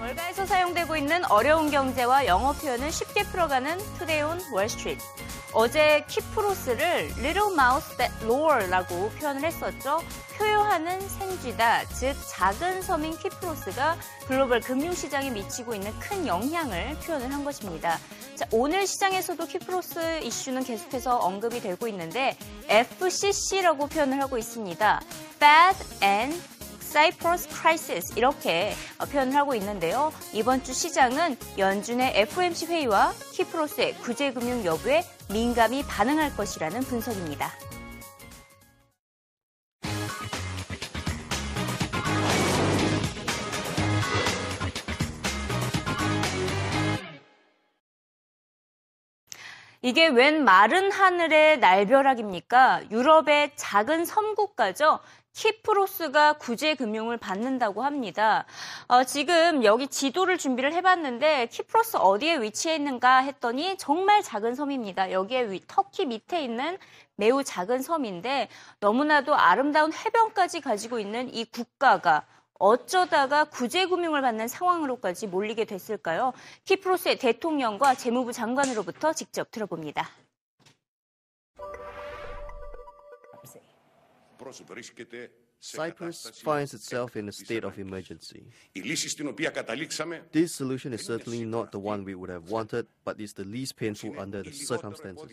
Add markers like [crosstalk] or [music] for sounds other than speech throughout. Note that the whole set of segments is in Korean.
월가에서 사용되고 있는 어려운 경제와 영어 표현을 쉽게 풀어가는 Today on Wall Street. 어제 키프로스를 Little Mouse That Roar라고 표현을 했었죠. 포효하는 생쥐다, 즉 작은 섬인 키프로스가 글로벌 금융시장에 미치고 있는 큰 영향을 표현을 한 것입니다. 자, 오늘 시장에서도 키프로스 이슈는 계속해서 언급이 되고 있는데 FCC라고 표현을 하고 있습니다. Bad and Cyprus Crisis 이렇게 표현을 하고 있는데요. 이번 주 시장은 연준의 FOMC 회의와 키프로스의 구제 금융 여부에 민감히 반응할 것이라는 분석입니다. 이게 웬 마른 하늘의 날벼락입니까? 유럽의 작은 섬국가죠. 키프로스가 구제 금융을 받는다고 합니다. 어, 지금 여기 지도를 준비를 해봤는데 키프로스 어디에 위치해 있는가 했더니 정말 작은 섬입니다. 여기에 위, 터키 밑에 있는 매우 작은 섬인데 너무나도 아름다운 해변까지 가지고 있는 이 국가가 어쩌다가 구제금융을 받는 상황으로까지 몰리게 됐을까요? 키프로스의 대통령과 재무부 장관으로부터 직접 들어봅니다. Cyprus finds itself in a state of emergency. This solution is certainly not the one we would have wanted, but it's the least painful under the circumstances.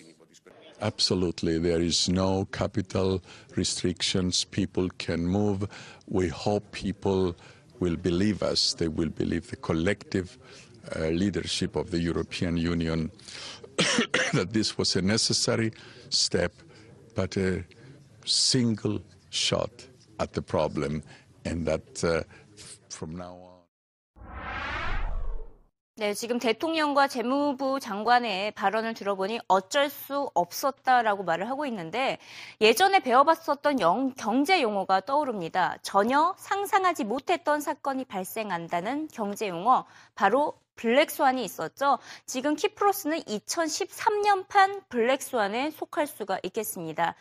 Absolutely. There is no capital restrictions. People can move. We hope people will believe us. They will believe the collective uh, leadership of the European Union [coughs] that this was a necessary step, but a single shot at the problem, and that uh, from now on. 네, 지금 대통령과 재무부 장관의 발언을 들어보니 어쩔 수 없었다라고 말을 하고 있는데 예전에 배워봤었던 영, 경제 용어가 떠오릅니다. 전혀 상상하지 못했던 사건이 발생한다는 경제 용어, 바로 블랙스완이 있었죠. 지금 키프로스는 2013년판 블랙스완에 속할 수가 있겠습니다.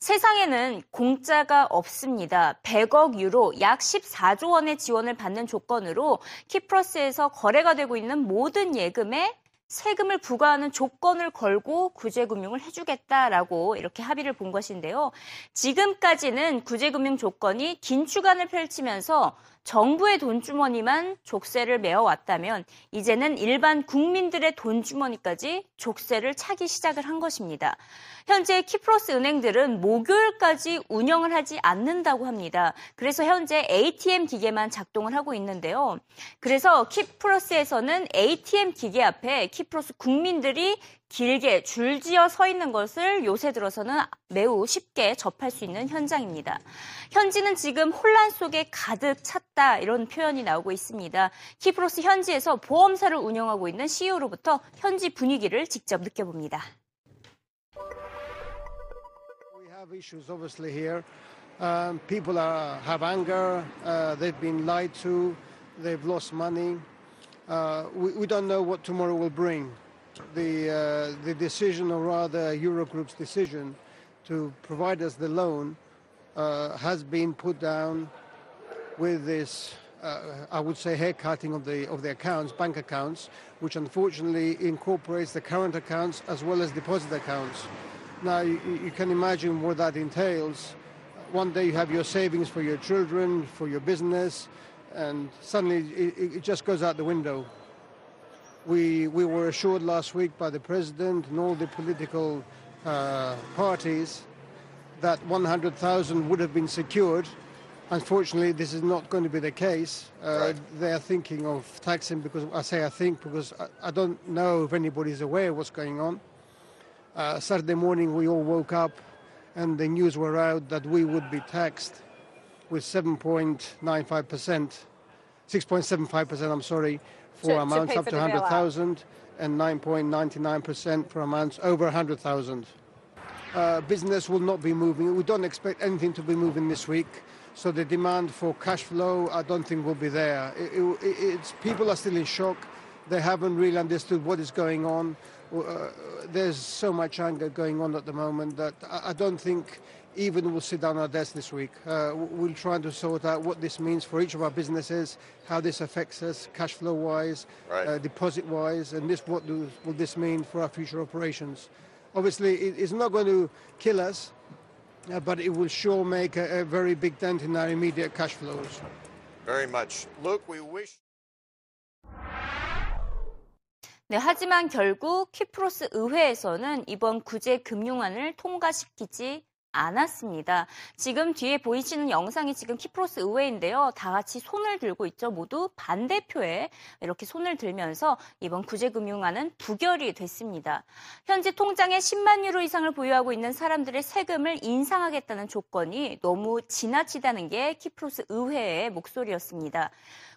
세상에는 공짜가 없습니다. 100억 유로, 약 14조 원의 지원을 받는 조건으로 키프로스에서 거래가 되고 있는 모든 예금에 세금을 부과하는 조건을 걸고 구제금융을 해주겠다라고 이렇게 합의를 본 것인데요. 지금까지는 구제금융 조건이 긴축안을 펼치면서 정부의 돈주머니만 족쇄를 메어왔다면 이제는 일반 국민들의 돈주머니까지 족쇄를 차기 시작을 한 것입니다. 현재 키프로스 은행들은 목요일까지 운영을 하지 않는다고 합니다. 그래서 현재 ATM 기계만 작동을 하고 있는데요. 그래서 키프로스에서는 ATM 기계 앞에 키프로스 국민들이 길게 줄지어 서 있는 것을 요새 들어서는 매우 쉽게 접할 수 있는 현장입니다. 현지는 지금 혼란 속에 가득 찼다 이런 표현이 나오고 있습니다. 키프로스 현지에서 보험사를 운영하고 있는 CEO로부터 현지 분위기를 직접 느껴봅니다. We have issues obviously here. Um, people are, have anger. Uh, they've been lied to. They've lost money. Uh, we, we don't know what tomorrow will bring. The, uh, the decision, or rather Eurogroup's decision, to provide us the loan uh, has been put down with this, uh, I would say, haircutting of the, of the accounts, bank accounts, which unfortunately incorporates the current accounts as well as deposit accounts. Now, you, you can imagine what that entails. One day you have your savings for your children, for your business, and suddenly it, it just goes out the window. We, we were assured last week by the president and all the political uh, parties that 100,000 would have been secured. Unfortunately, this is not going to be the case. Uh, Right. They are thinking of taxing because I say I think because I, I don't know if anybody's aware what's going on. Uh, Saturday morning, we all woke up and the news were out that we would be taxed with 7.95%, 6.75%, I'm sorry, for To- to amounts pay up for to the 100,000 and 9.99% for amounts over 100,000. Uh, business will not be moving. We don't expect anything to be moving this week. So the demand for cash flow, I don't think will be there. It, it, it's, people are still in shock. They haven't really understood what is going on. Uh, there's so much anger going on at the moment that I, I don't think even will sit down at our desk this week. Uh, w- we'll try to sort out what this means for each of our businesses, how this affects us cash flow wise, Right. uh, deposit wise, and this what do, will this mean for our future operations. Obviously, it, it's not going to kill us, uh, but it will sure make a, a very big dent in our immediate cash flows. Very much. Luke, we wish. 네, 하지만 결국 키프로스 의회에서는 이번 구제 금융안을 통과시키지 않았습니다. 지금 뒤에 보이시는 영상이 지금 키프로스 의회인데요. 다 같이 손을 들고 있죠. 모두 반대표에 이렇게 손을 들면서 이번 구제금융안은 부결이 됐습니다. 현재 통장에 10만 유로 이상을 보유하고 있는 사람들의 세금을 인상하겠다는 조건이 너무 지나치다는 게 키프로스 의회의 목소리였습니다.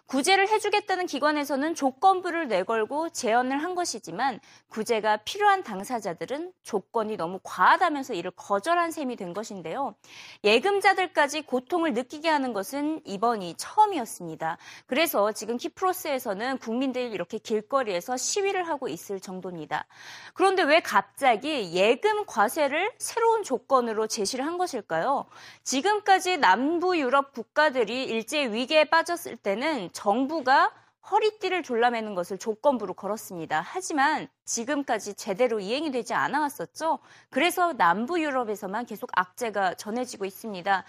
구제를 해주겠다는 기관에서는 조건부를 내걸고 제언을 한 것이지만 구제가 필요한 당사자들은 조건이 너무 과하다면서 이를 거절한 셈이 된 것인데요. 예금자들까지 고통을 느끼게 하는 것은 이번이 처음이었습니다. 그래서 지금 키프로스에서는 국민들이 이렇게 길거리에서 시위를 하고 있을 정도입니다. 그런데 왜 갑자기 예금 과세를 새로운 조건으로 제시를 한 것일까요? 지금까지 남부 유럽 국가들이 일제 위기에 빠졌을 때는 정부가 허리띠를 졸라매는 것을 조건부로 걸었습니다. 하지만 지금까지 제대로 이행이 되지 않아 왔었죠. 그래서 남부 유럽에서만 계속 악재가 전해지고 있습니다.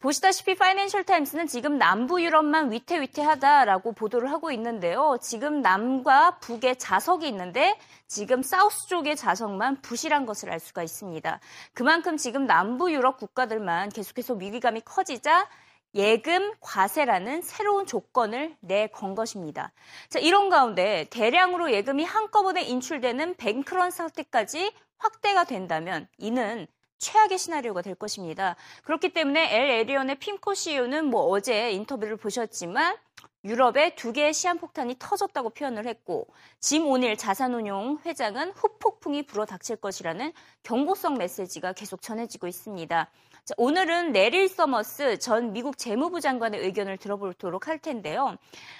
보시다시피 파이낸셜 타임스는 지금 남부 유럽만 위태위태하다라고 보도를 하고 있는데요. 지금 남과 북의 자석이 있는데 지금 사우스 쪽의 자석만 부실한 것을 알 수가 있습니다. 그만큼 지금 남부 유럽 국가들만 계속해서 위기감이 커지자 예금 과세라는 새로운 조건을 내건 것입니다. 자, 이런 가운데 대량으로 예금이 한꺼번에 인출되는 뱅크런 사태까지 확대가 된다면 이는 최악의 시나리오가 될 것입니다. 그렇기 때문에 엘 에리언의 핌코 CEO는 뭐 어제 인터뷰를 보셨지만 유럽에 두 개의 시한폭탄이 터졌다고 표현을 했고 짐 오닐 자산운용 회장은 후폭풍이 불어닥칠 것이라는 경고성 메시지가 계속 전해지고 있습니다. 자, 오늘은 래리 서머스 전 미국 재무부 장관의 의견을 들어보도록 할 텐데요.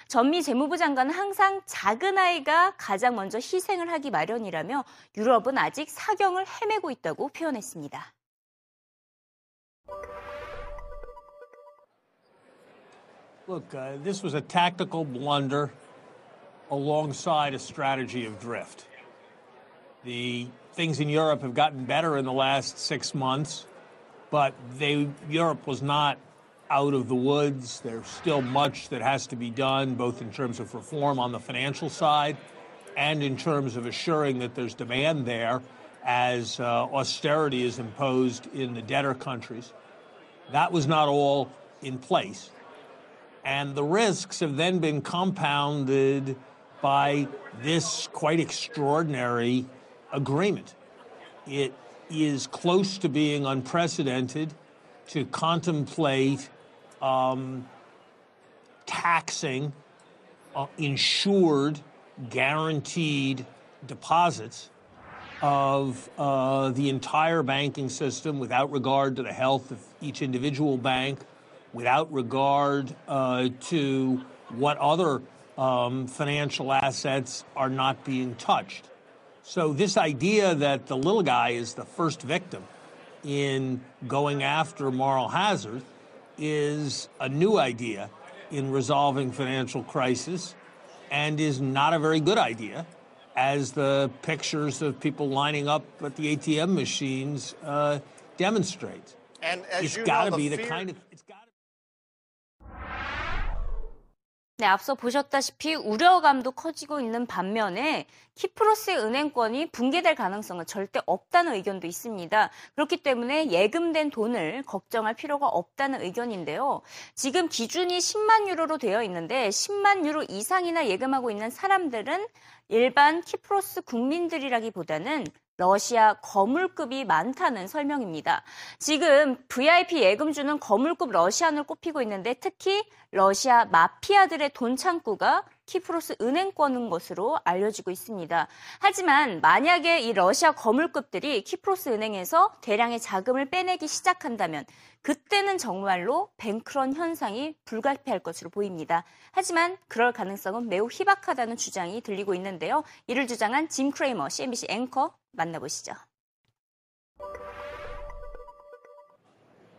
전미 재무부 장관은 항상 작은 아이가 가장 먼저 희생을 하기 마련이라며 유럽은 아직 사경을 헤매고 있다고 표현했습니다. Look, uh, this was a tactical blunder alongside a strategy of drift. The things in Europe have gotten better in the last six months, but they, Europe was not out of the woods. There's still much that has to be done, both in terms of reform on the financial side and in terms of assuring that there's demand there as uh, austerity is imposed in the debtor countries. That was not all in place. And the risks have then been compounded by this quite extraordinary agreement. It is close to being unprecedented to contemplate um, taxing uh, insured, guaranteed deposits of uh, the entire banking system without regard to the health of each individual bank, without regard uh, to what other um, financial assets are not being touched. So, this idea that the little guy is the first victim in going after moral hazard is a new idea in resolving financial crisis and is not a very good idea as the pictures of people lining up at the ATM machines uh, demonstrate. And as It's got to be the the fear- kind of 네, 앞서 보셨다시피 우려감도 커지고 있는 반면에 키프로스의 은행권이 붕괴될 가능성은 절대 없다는 의견도 있습니다. 그렇기 때문에 예금된 돈을 걱정할 필요가 없다는 의견인데요. 지금 기준이 10만 유로로 되어 있는데 10만 유로 이상이나 예금하고 있는 사람들은 일반 키프로스 국민들이라기보다는 러시아 거물급이 많다는 설명입니다. 지금 VIP 예금주는 거물급 러시안을 꼽히고 있는데 특히 러시아 마피아들의 돈 창구가 키프로스 은행권인 것으로 알려지고 있습니다. 하지만 만약에 이 러시아 거물급들이 키프로스 은행에서 대량의 자금을 빼내기 시작한다면 그때는 정말로 뱅크런 현상이 불가피할 것으로 보입니다. 하지만 그럴 가능성은 매우 희박하다는 주장이 들리고 있는데요. 이를 주장한 짐 크레이머 CNBC 앵커 만나보시죠.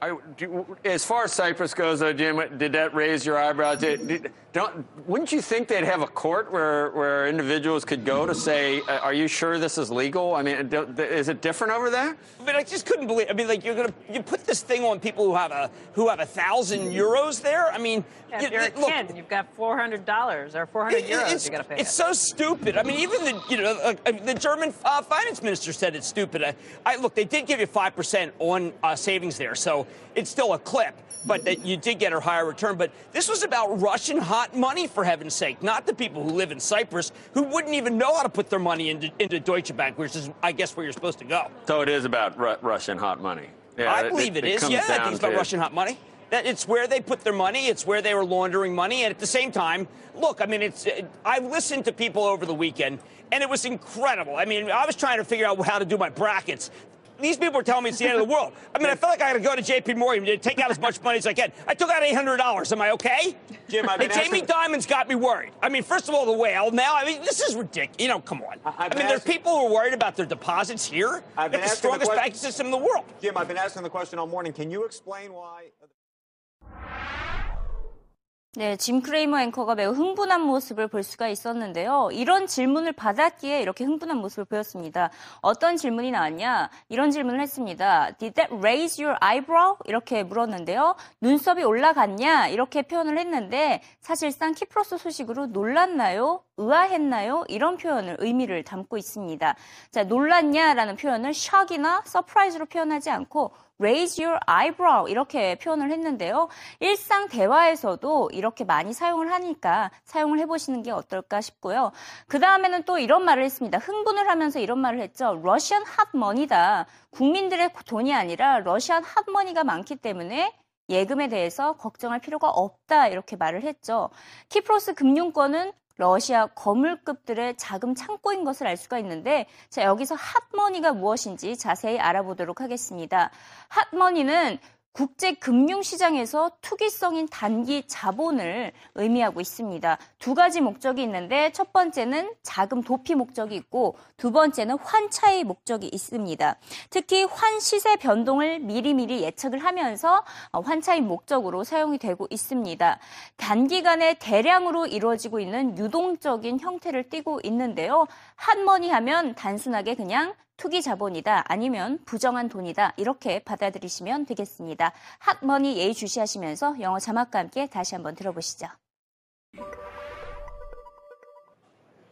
I, do, as far as Cyprus goes, though, Jim, did that raise your eyebrows? Did, did, don't, wouldn't you think they'd have a court where, where individuals could go to say, uh, "Are you sure this is legal?" I mean, is it different over there? I mean, I just couldn't believe. I mean, like you're gonna you put this thing on people who have a who have a thousand euros there. I mean, Yeah, you- if you're a look, kid, you've got four hundred dollars or four hundred euros it's, you got to pay. it's so stupid. I mean, even the you know uh, uh, the German uh, finance minister said it's stupid. I, I look, they did give you five percent on uh, savings there, so it's still a clip. But that you did get a higher return. But this was about Russian hot money, for heaven's sake, not the people who live in Cyprus who wouldn't even know how to put their money into, into Deutsche Bank, which is, I guess, where you're supposed to go. So it is about Ru- Russian hot money. Yeah, I believe it is. comes Yeah, I think it's about to- Russian hot money. That it's where they put their money. It's where they were laundering money. And at the same time, look, I mean, it's. I've listened to people over the weekend, and it was incredible. I mean, I was trying to figure out how to do my brackets. These people were telling me it's the end of the world. I mean, I felt like I had to go to J.P. Morgan to take out as much money as I can. I took out eight hundred dollars. Am I okay? Jim, I've been Jamie Dimon's got me worried. I mean, first of all, the whale. Now, I mean, this is ridiculous. You know, come on. I- I mean, there's people who are worried about their deposits here. I've been the asking the strongest banking system in the world. Jim, I've been asking the question all morning. Can you explain why? 네, 짐 크레이머 앵커가 매우 흥분한 모습을 볼 수가 있었는데요. 이런 질문을 받았기에 이렇게 흥분한 모습을 보였습니다. 어떤 질문이 나왔냐? 이런 질문을 했습니다. Did that raise your eyebrow? 이렇게 물었는데요. 눈썹이 올라갔냐? 이렇게 표현을 했는데 사실상 키프로스 소식으로 놀랐나요? 의아했나요? 이런 표현을 의미를 담고 있습니다. 자, 놀랐냐라는 표현을 shock이나 surprise로 표현하지 않고 raise your eyebrow 이렇게 표현을 했는데요. 일상 대화에서도 이렇게 많이 사용을 하니까 사용을 해보시는 게 어떨까 싶고요. 그 다음에는 또 이런 말을 했습니다. 흥분을 하면서 이런 말을 했죠. Hot money다. 국민들의 돈이 아니라 러시안 money가 많기 때문에 예금에 대해서 걱정할 필요가 없다 이렇게 말을 했죠. 키프로스 금융권은 러시아 거물급들의 자금 창고인 것을 알 수가 있는데 자 여기서 핫머니가 무엇인지 자세히 알아보도록 하겠습니다. 핫머니는 국제 금융 시장에서 투기성인 단기 자본을 의미하고 있습니다. 두 가지 목적이 있는데 첫 번째는 자금 도피 목적이 있고 두 번째는 환차의 목적이 있습니다. 특히 환 시세 변동을 미리미리 예측을 하면서 어, 환차의 목적으로 사용이 되고 있습니다. 단기간에 대량으로 이루어지고 있는 유동적인 형태를 띠고 있는데요. 핫머니 하면 단순하게 그냥 투기 자본이다 아니면 부정한 돈이다 이렇게 받아들이시면 되겠습니다. 핫머니 예의 주시하시면서 영어 자막과 함께 다시 한번 들어보시죠.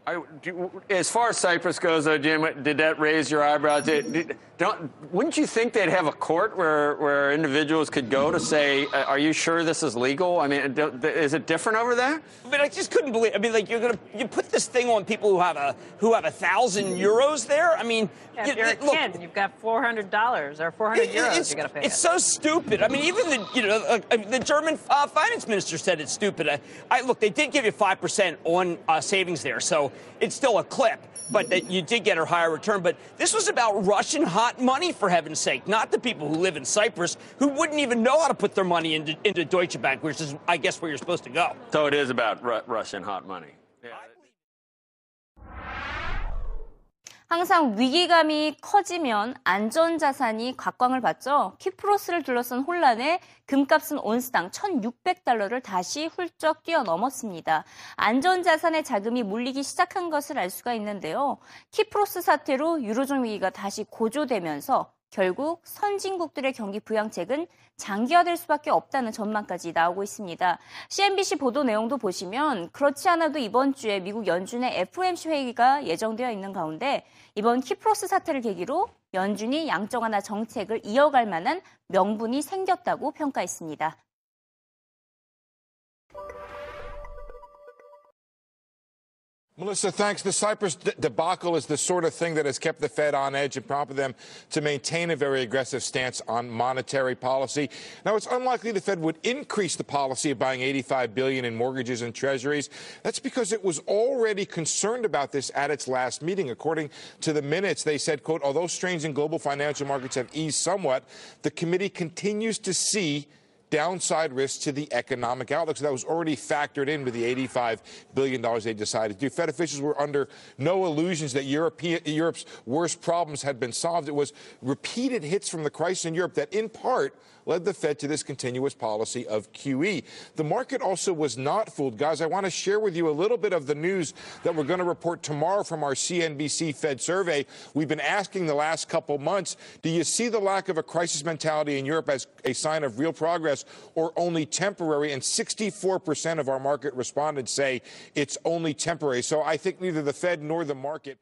I, do, as far as Cyprus goes, though, Jim, did that raise your eyebrows? Did, did, don't, wouldn't you think they'd have a court where, where individuals could go to say, uh, "Are you sure this is legal?" I mean, is it different over there? I mean, I just couldn't believe. I mean, like you're gonna you put this thing on people who have a who have a thousand euros there. I mean, Yeah, you- if you're a look, kid, you've got four hundred dollars or four hundred euros it's, you got to pay. it's so stupid. I mean, even the you know uh, uh, the German uh, finance minister said it's stupid. I, I look, they did give you five percent on uh, savings there, so it's still a clip. But that you did get a higher return. But this was about Russian hot money, for heaven's sake, not the people who live in Cyprus who wouldn't even know how to put their money into, into Deutsche Bank, which is, I guess, where you're supposed to go. So it is about Ru- Russian hot money. Yeah. 항상 위기감이 커지면 안전자산이 각광을 받죠. 키프로스를 둘러싼 혼란에 금값은 온스당 1,600달러를 다시 훌쩍 뛰어넘었습니다. 안전자산의 자금이 몰리기 시작한 것을 알 수가 있는데요. 키프로스 사태로 유로존 위기가 다시 고조되면서 결국 선진국들의 경기 부양책은 장기화될 수밖에 없다는 전망까지 나오고 있습니다. CNBC 보도 내용도 보시면 그렇지 않아도 이번 주에 미국 연준의 FOMC 회의가 예정되어 있는 가운데 이번 키프로스 사태를 계기로 연준이 양적 완화 정책을 이어갈 만한 명분이 생겼다고 평가했습니다. Melissa, thanks. The Cyprus debacle is the sort of thing that has kept the Fed on edge and prompted them to maintain a very aggressive stance on monetary policy. Now, it's unlikely the Fed would increase the policy of buying 85 billion in mortgages and treasuries. That's because it was already concerned about this at its last meeting. According to the minutes, they said, quote, although strains in global financial markets have eased somewhat, the committee continues to see downside risk to the economic outlook. So that was already factored in with the $85 billion they decided to do. Fed officials were under no illusions that European, Europe's worst problems had been solved. It was repeated hits from the crisis in Europe that, in part, led the Fed to this continuous policy of QE. The market also was not fooled. Guys, I want to share with you a little bit of the news that we're going to report tomorrow from our CNBC Fed survey. We've been asking the last couple months, do you see the lack of a crisis mentality in Europe as a sign of real progress or only temporary? And 64% of our market respondents say it's only temporary. So I think neither the Fed nor the market